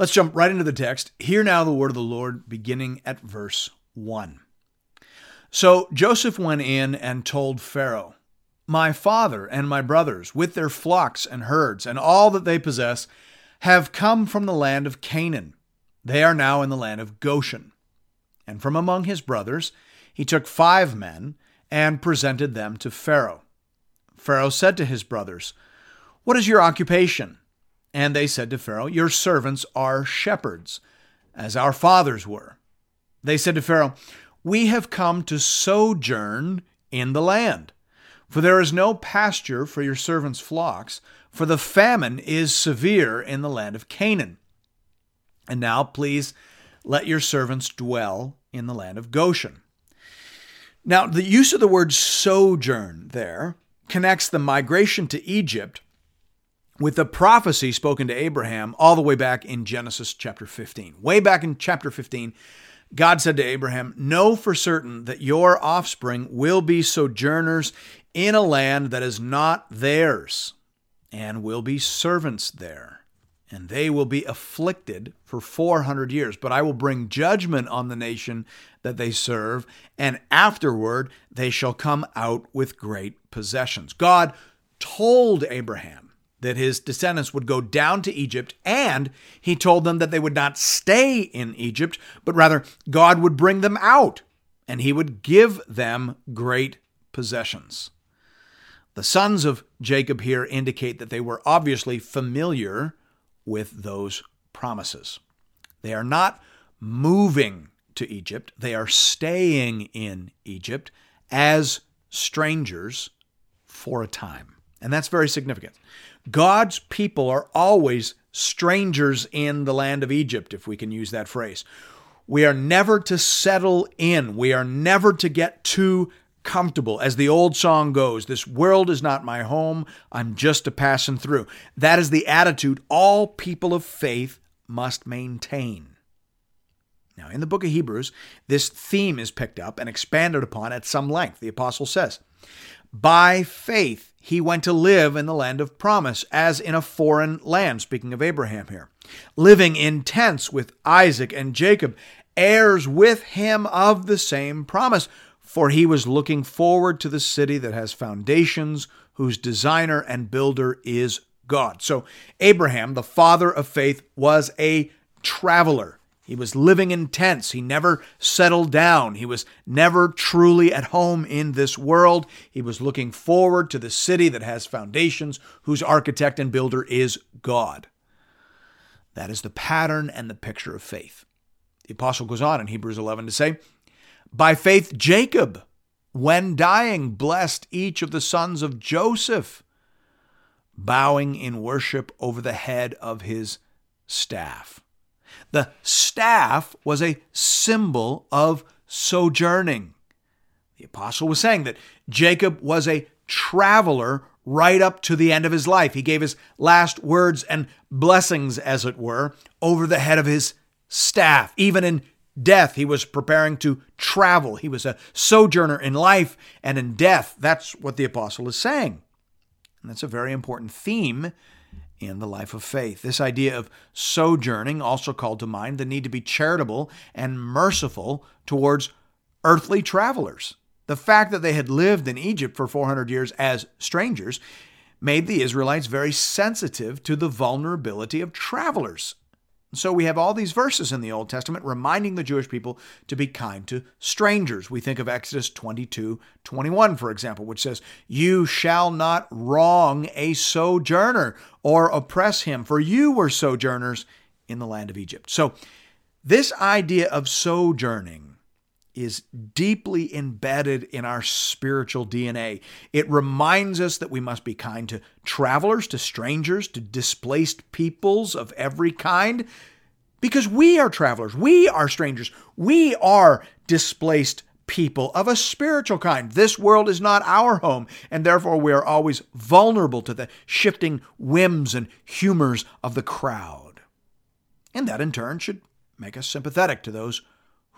Let's jump right into the text. Hear now the word of the Lord, beginning at verse 1. So Joseph went in and told Pharaoh, My father and my brothers, with their flocks and herds and all that they possess, have come from the land of Canaan. They are now in the land of Goshen. And from among his brothers, he took five men and presented them to Pharaoh. Pharaoh said to his brothers, What is your occupation? And they said to Pharaoh, Your servants are shepherds, as our fathers were. They said to Pharaoh, We have come to sojourn in the land, for there is no pasture for your servants' flocks, for the famine is severe in the land of Canaan. And now, please, let your servants dwell in the land of Goshen. Now, the use of the word sojourn there connects the migration to Egypt with the prophecy spoken to Abraham all the way back in Genesis chapter 15. Way back in chapter 15, God said to Abraham, Know for certain that your offspring will be sojourners in a land that is not theirs, and will be servants there. And they will be afflicted for 400 years. But I will bring judgment on the nation that they serve, and afterward they shall come out with great possessions. God told Abraham that his descendants would go down to Egypt, and he told them that they would not stay in Egypt, but rather God would bring them out, and he would give them great possessions. The sons of Jacob here indicate that they were obviously familiar with those promises. They are not moving to Egypt, they are staying in Egypt as strangers for a time. And that's very significant. God's people are always strangers in the land of Egypt, if we can use that phrase. We are never to settle in, we are never to get too comfortable. As the old song goes, this world is not my home, I'm just a passing through. That is the attitude all people of faith must maintain. Now, in the book of Hebrews, this theme is picked up and expanded upon at some length. The apostle says, By faith, he went to live in the land of promise, as in a foreign land, speaking of Abraham here, living in tents with Isaac and Jacob, heirs with him of the same promise. For he was looking forward to the city that has foundations, whose designer and builder is God. So, Abraham, the father of faith, was a traveler. He was living in tents. He never settled down. He was never truly at home in this world. He was looking forward to the city that has foundations, whose architect and builder is God. That is the pattern and the picture of faith. The apostle goes on in Hebrews 11 to say, By faith, Jacob, when dying, blessed each of the sons of Joseph, bowing in worship over the head of his staff. The staff was a symbol of sojourning. The apostle was saying that Jacob was a traveler right up to the end of his life. He gave his last words and blessings, as it were, over the head of his staff. Even in death, he was preparing to travel. He was a sojourner in life and in death. That's what the apostle is saying. And that's a very important theme in the life of faith. This idea of sojourning also called to mind the need to be charitable and merciful towards earthly travelers. The fact that they had lived in Egypt for 400 years as strangers made the Israelites very sensitive to the vulnerability of travelers so we have all these verses in the Old Testament reminding the Jewish people to be kind to strangers. We think of Exodus 22 21, for example, which says, You shall not wrong a sojourner or oppress him, for you were sojourners in the land of Egypt. So this idea of sojourning is deeply embedded in our spiritual DNA. It reminds us that we must be kind to travelers, to strangers, to displaced peoples of every kind, because we are travelers, we are strangers, we are displaced people of a spiritual kind. This world is not our home, and therefore we are always vulnerable to the shifting whims and humors of the crowd. And that in turn should make us sympathetic to those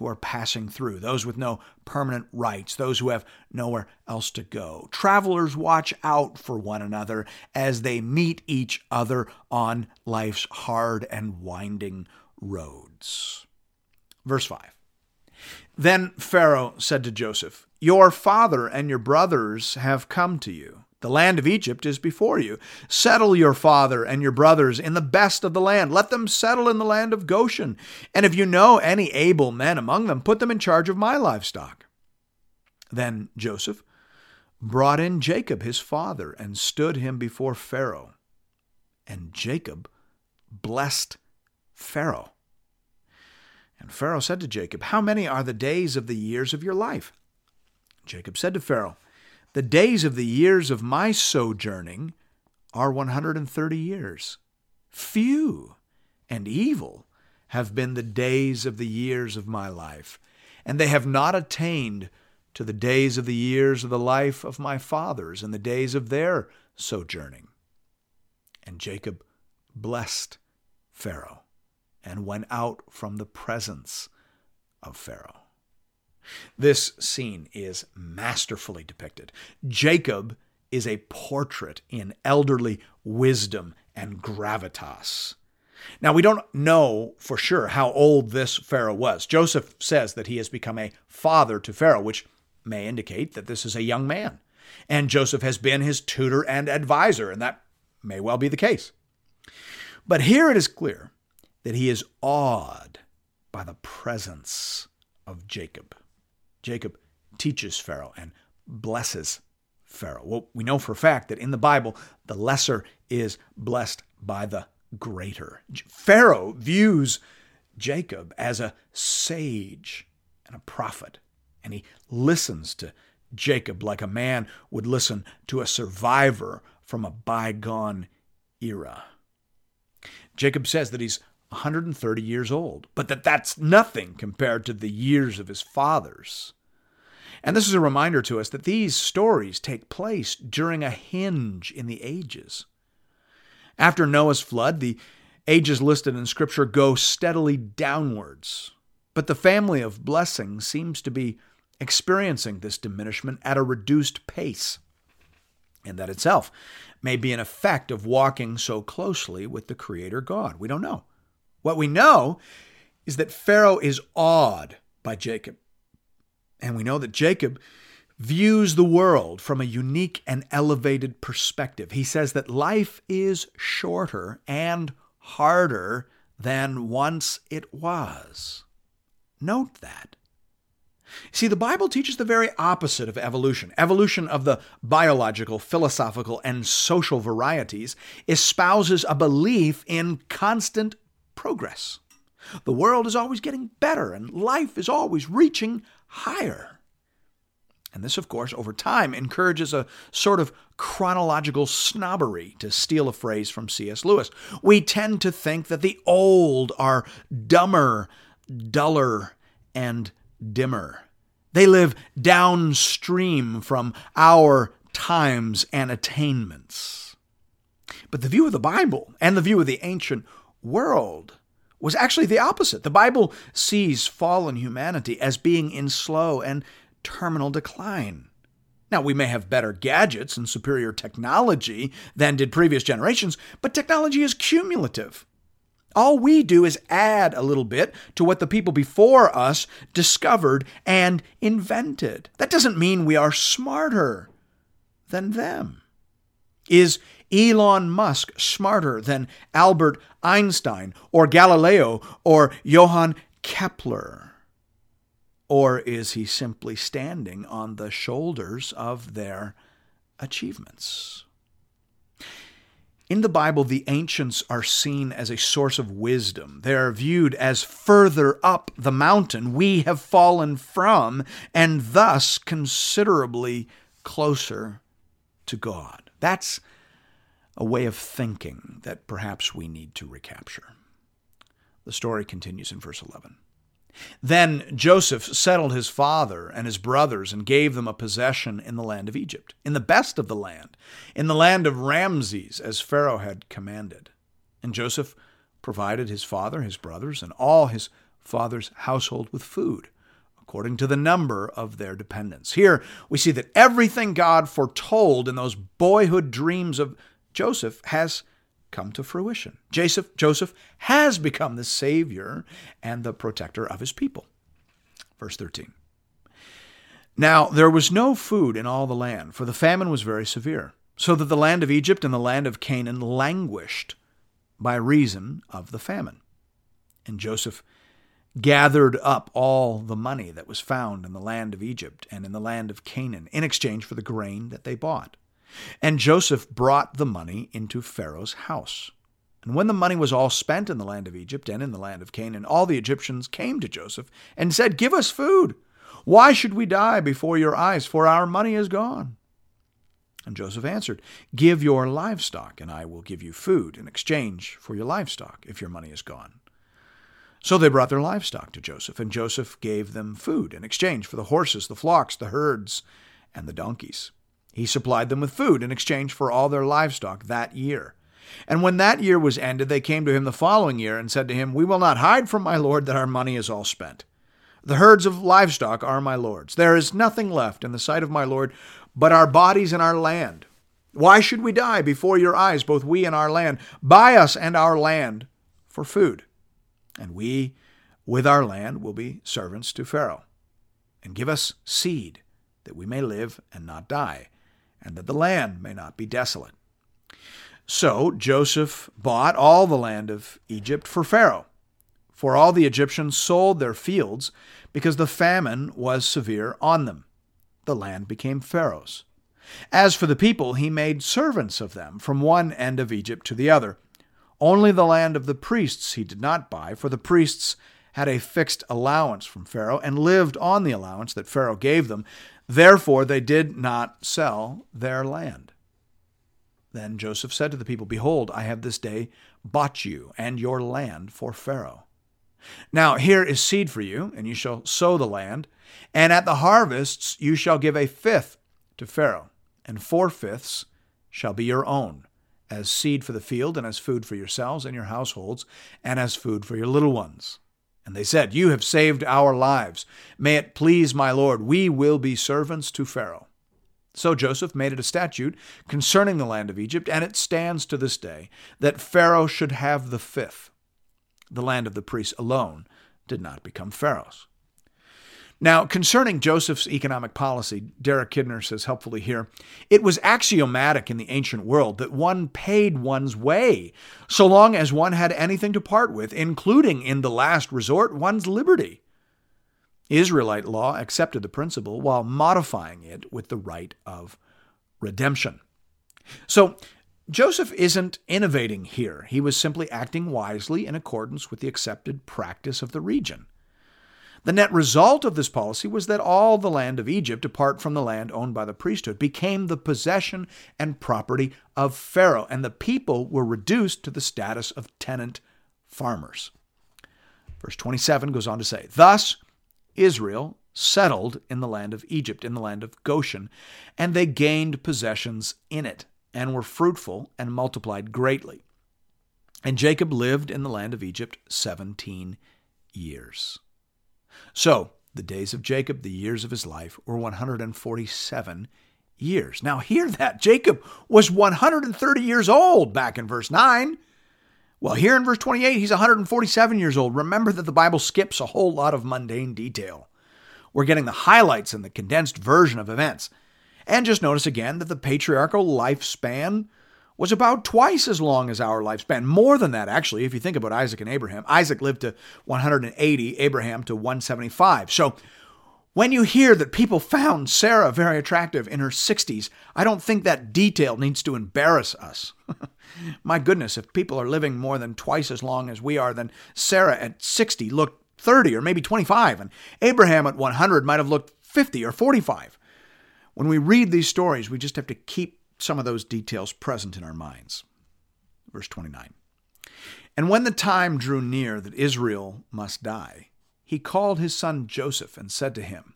who are passing through, those with no permanent rights, those who have nowhere else to go. Travelers watch out for one another as they meet each other on life's hard and winding roads. Verse 5 Then Pharaoh said to Joseph, Your father and your brothers have come to you. The land of Egypt is before you. Settle your father and your brothers in the best of the land. Let them settle in the land of Goshen. And if you know any able men among them, put them in charge of my livestock. Then Joseph brought in Jacob his father and stood him before Pharaoh. And Jacob blessed Pharaoh. And Pharaoh said to Jacob, How many are the days of the years of your life? Jacob said to Pharaoh, The days of the years of my sojourning are 130 years. Few and evil have been the days of the years of my life, and they have not attained to the days of the years of the life of my fathers and the days of their sojourning. And Jacob blessed Pharaoh and went out from the presence of Pharaoh. This scene is masterfully depicted. Jacob is a portrait in elderly wisdom and gravitas. Now, we don't know for sure how old this Pharaoh was. Joseph says that he has become a father to Pharaoh, which may indicate that this is a young man. And Joseph has been his tutor and advisor, and that may well be the case. But here it is clear that he is awed by the presence of Jacob. Jacob teaches Pharaoh and blesses Pharaoh. Well, we know for a fact that in the Bible, the lesser is blessed by the greater. Pharaoh views Jacob as a sage and a prophet, and he listens to Jacob like a man would listen to a survivor from a bygone era. Jacob says that he's 130 years old, but that that's nothing compared to the years of his fathers. And this is a reminder to us that these stories take place during a hinge in the ages. After Noah's flood, the ages listed in Scripture go steadily downwards, but the family of blessing seems to be experiencing this diminishment at a reduced pace. And that itself may be an effect of walking so closely with the Creator God. We don't know. What we know is that Pharaoh is awed by Jacob. And we know that Jacob views the world from a unique and elevated perspective. He says that life is shorter and harder than once it was. Note that. See, the Bible teaches the very opposite of evolution. Evolution of the biological, philosophical, and social varieties espouses a belief in constant progress. The world is always getting better and life is always reaching higher. And this, of course, over time encourages a sort of chronological snobbery, to steal a phrase from C.S. Lewis. We tend to think that the old are dumber, duller, and dimmer. They live downstream from our times and attainments. But the view of the Bible and the view of the ancient world was actually the opposite. The Bible sees fallen humanity as being in slow and terminal decline. Now, we may have better gadgets and superior technology than did previous generations, but technology is cumulative. All we do is add a little bit to what the people before us discovered and invented. That doesn't mean we are smarter than them. Is Elon Musk smarter than Albert Einstein or Galileo or Johann Kepler? Or is he simply standing on the shoulders of their achievements? In the Bible, the ancients are seen as a source of wisdom. They are viewed as further up the mountain we have fallen from, and thus considerably closer to God. That's a way of thinking that perhaps we need to recapture. The story continues in verse 11. Then Joseph settled his father and his brothers and gave them a possession in the land of Egypt, in the best of the land, in the land of Ramses, as Pharaoh had commanded. And Joseph provided his father, his brothers, and all his father's household with food, according to the number of their dependents. Here we see that everything God foretold in those boyhood dreams of Joseph has come to fruition. Joseph, Joseph has become the savior and the protector of his people. Verse 13. Now there was no food in all the land, for the famine was very severe, so that the land of Egypt and the land of Canaan languished by reason of the famine. And Joseph gathered up all the money that was found in the land of Egypt and in the land of Canaan in exchange for the grain that they bought. And Joseph brought the money into Pharaoh's house. And when the money was all spent in the land of Egypt and in the land of Canaan, all the Egyptians came to Joseph and said, Give us food. Why should we die before your eyes? For our money is gone. And Joseph answered, Give your livestock, and I will give you food in exchange for your livestock, if your money is gone. So they brought their livestock to Joseph, and Joseph gave them food in exchange for the horses, the flocks, the herds, and the donkeys. He supplied them with food in exchange for all their livestock that year. And when that year was ended, they came to him the following year and said to him, We will not hide from my lord that our money is all spent. The herds of livestock are my lord's. There is nothing left in the sight of my lord but our bodies and our land. Why should we die before your eyes, both we and our land? Buy us and our land for food. And we, with our land, will be servants to Pharaoh. And give us seed, that we may live and not die and that the land may not be desolate. So Joseph bought all the land of Egypt for Pharaoh, for all the Egyptians sold their fields because the famine was severe on them. The land became Pharaoh's. As for the people, he made servants of them from one end of Egypt to the other. Only the land of the priests he did not buy, for the priests had a fixed allowance from Pharaoh and lived on the allowance that Pharaoh gave them. Therefore, they did not sell their land. Then Joseph said to the people, Behold, I have this day bought you and your land for Pharaoh. Now here is seed for you, and you shall sow the land, and at the harvests you shall give a fifth to Pharaoh, and four fifths shall be your own, as seed for the field, and as food for yourselves and your households, and as food for your little ones. And they said, You have saved our lives. May it please my Lord, we will be servants to Pharaoh. So Joseph made it a statute concerning the land of Egypt, and it stands to this day, that Pharaoh should have the fifth. The land of the priests alone did not become Pharaoh's. Now, concerning Joseph's economic policy, Derek Kidner says helpfully here, it was axiomatic in the ancient world that one paid one's way, so long as one had anything to part with, including, in the last resort, one's liberty. Israelite law accepted the principle while modifying it with the right of redemption. So, Joseph isn't innovating here. He was simply acting wisely in accordance with the accepted practice of the region. The net result of this policy was that all the land of Egypt, apart from the land owned by the priesthood, became the possession and property of Pharaoh, and the people were reduced to the status of tenant farmers. Verse 27 goes on to say, Thus Israel settled in the land of Egypt, in the land of Goshen, and they gained possessions in it, and were fruitful and multiplied greatly. And Jacob lived in the land of Egypt seventeen years. So, the days of Jacob, the years of his life, were 147 years. Now, hear that. Jacob was 130 years old back in verse 9. Well, here in verse 28, he's 147 years old. Remember that the Bible skips a whole lot of mundane detail. We're getting the highlights and the condensed version of events. And just notice again that the patriarchal lifespan was about twice as long as our lifespan. More than that, actually, if you think about Isaac and Abraham. Isaac lived to 180, Abraham to 175. So when you hear that people found Sarah very attractive in her 60s, I don't think that detail needs to embarrass us. My goodness, if people are living more than twice as long as we are, then Sarah at 60 looked 30 or maybe 25, and Abraham at 100 might have looked 50 or 45. When we read these stories, we just have to keep some of those details present in our minds. Verse 29. And when the time drew near that Israel must die, he called his son Joseph and said to him,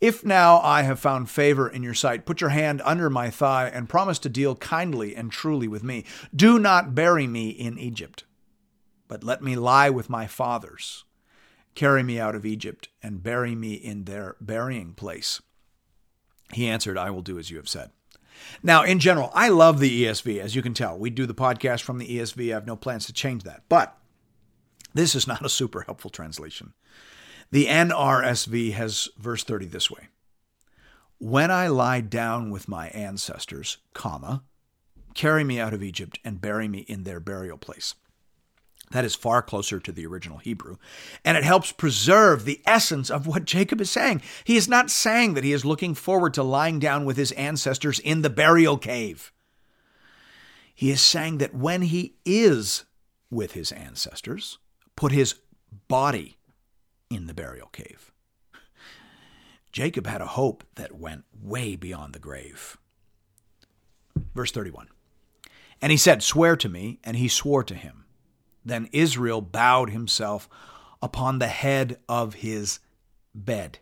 If now I have found favor in your sight, put your hand under my thigh and promise to deal kindly and truly with me. Do not bury me in Egypt, but let me lie with my fathers. Carry me out of Egypt and bury me in their burying place. He answered, I will do as you have said. Now, in general, I love the ESV, as you can tell. We do the podcast from the ESV. I have no plans to change that. But this is not a super helpful translation. The NRSV has verse 30 this way When I lie down with my ancestors, comma, carry me out of Egypt and bury me in their burial place. That is far closer to the original Hebrew. And it helps preserve the essence of what Jacob is saying. He is not saying that he is looking forward to lying down with his ancestors in the burial cave. He is saying that when he is with his ancestors, put his body in the burial cave. Jacob had a hope that went way beyond the grave. Verse 31 And he said, Swear to me, and he swore to him. Then Israel bowed himself upon the head of his bed.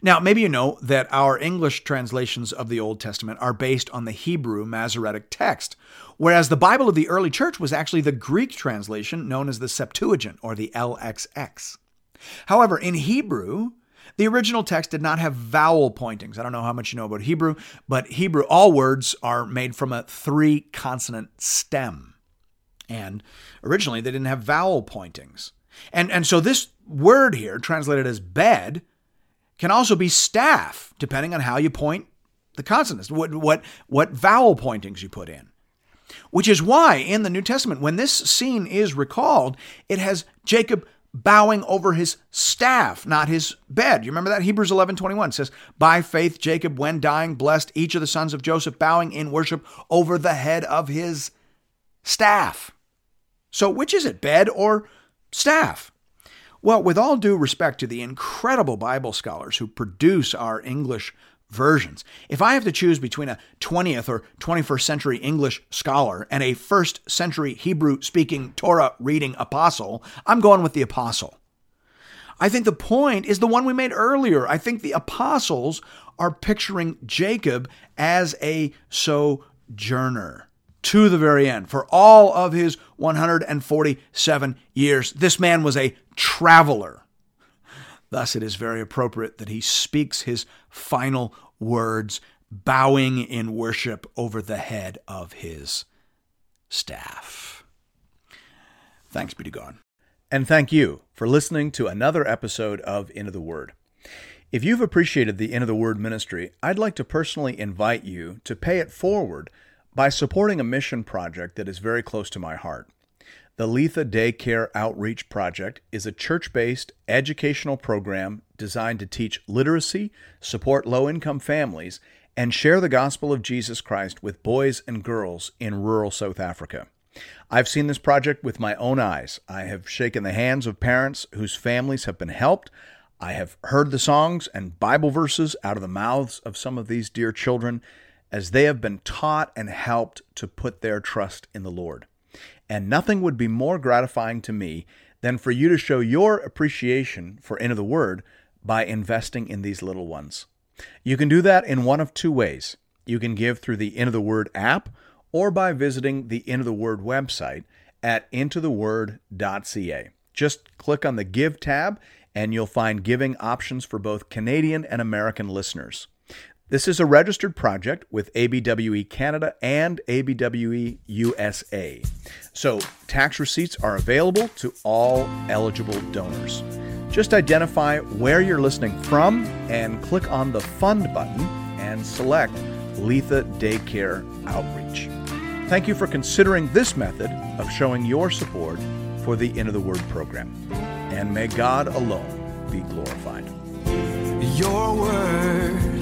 Now, maybe you know that our English translations of the Old Testament are based on the Hebrew Masoretic text, whereas the Bible of the early church was actually the Greek translation known as the Septuagint or the LXX. However, in Hebrew, the original text did not have vowel pointings. I don't know how much you know about Hebrew, but Hebrew, all words are made from a three consonant stem. And originally they didn't have vowel pointings. And, and so this word here, translated as bed, can also be staff, depending on how you point the consonants, what, what, what vowel pointings you put in. Which is why in the New Testament, when this scene is recalled, it has Jacob bowing over his staff, not his bed. You remember that? Hebrews 11 21 says, By faith, Jacob, when dying, blessed each of the sons of Joseph, bowing in worship over the head of his staff. So, which is it, bed or staff? Well, with all due respect to the incredible Bible scholars who produce our English versions, if I have to choose between a 20th or 21st century English scholar and a first century Hebrew speaking Torah reading apostle, I'm going with the apostle. I think the point is the one we made earlier. I think the apostles are picturing Jacob as a sojourner to the very end. For all of his 147 years, this man was a traveler. Thus, it is very appropriate that he speaks his final words, bowing in worship over the head of his staff. Thanks be to God. And thank you for listening to another episode of Into the Word. If you've appreciated the Into the Word ministry, I'd like to personally invite you to pay it forward by supporting a mission project that is very close to my heart. The Letha Daycare Outreach Project is a church based educational program designed to teach literacy, support low income families, and share the gospel of Jesus Christ with boys and girls in rural South Africa. I've seen this project with my own eyes. I have shaken the hands of parents whose families have been helped. I have heard the songs and Bible verses out of the mouths of some of these dear children as they have been taught and helped to put their trust in the Lord. And nothing would be more gratifying to me than for you to show your appreciation for Into the Word by investing in these little ones. You can do that in one of two ways. You can give through the Into the Word app or by visiting the Into the Word website at intotheword.ca. Just click on the Give tab and you'll find giving options for both Canadian and American listeners. This is a registered project with ABWE Canada and ABWE USA. So tax receipts are available to all eligible donors. Just identify where you're listening from and click on the Fund button and select Letha Daycare Outreach. Thank you for considering this method of showing your support for the Into the Word program. And may God alone be glorified. Your word